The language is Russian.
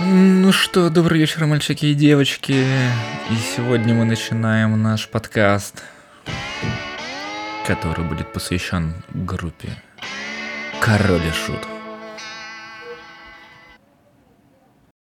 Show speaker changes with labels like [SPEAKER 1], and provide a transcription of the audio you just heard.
[SPEAKER 1] Ну что, добрый вечер, мальчики и девочки. И сегодня мы начинаем наш подкаст, который будет посвящен группе Король и Шут.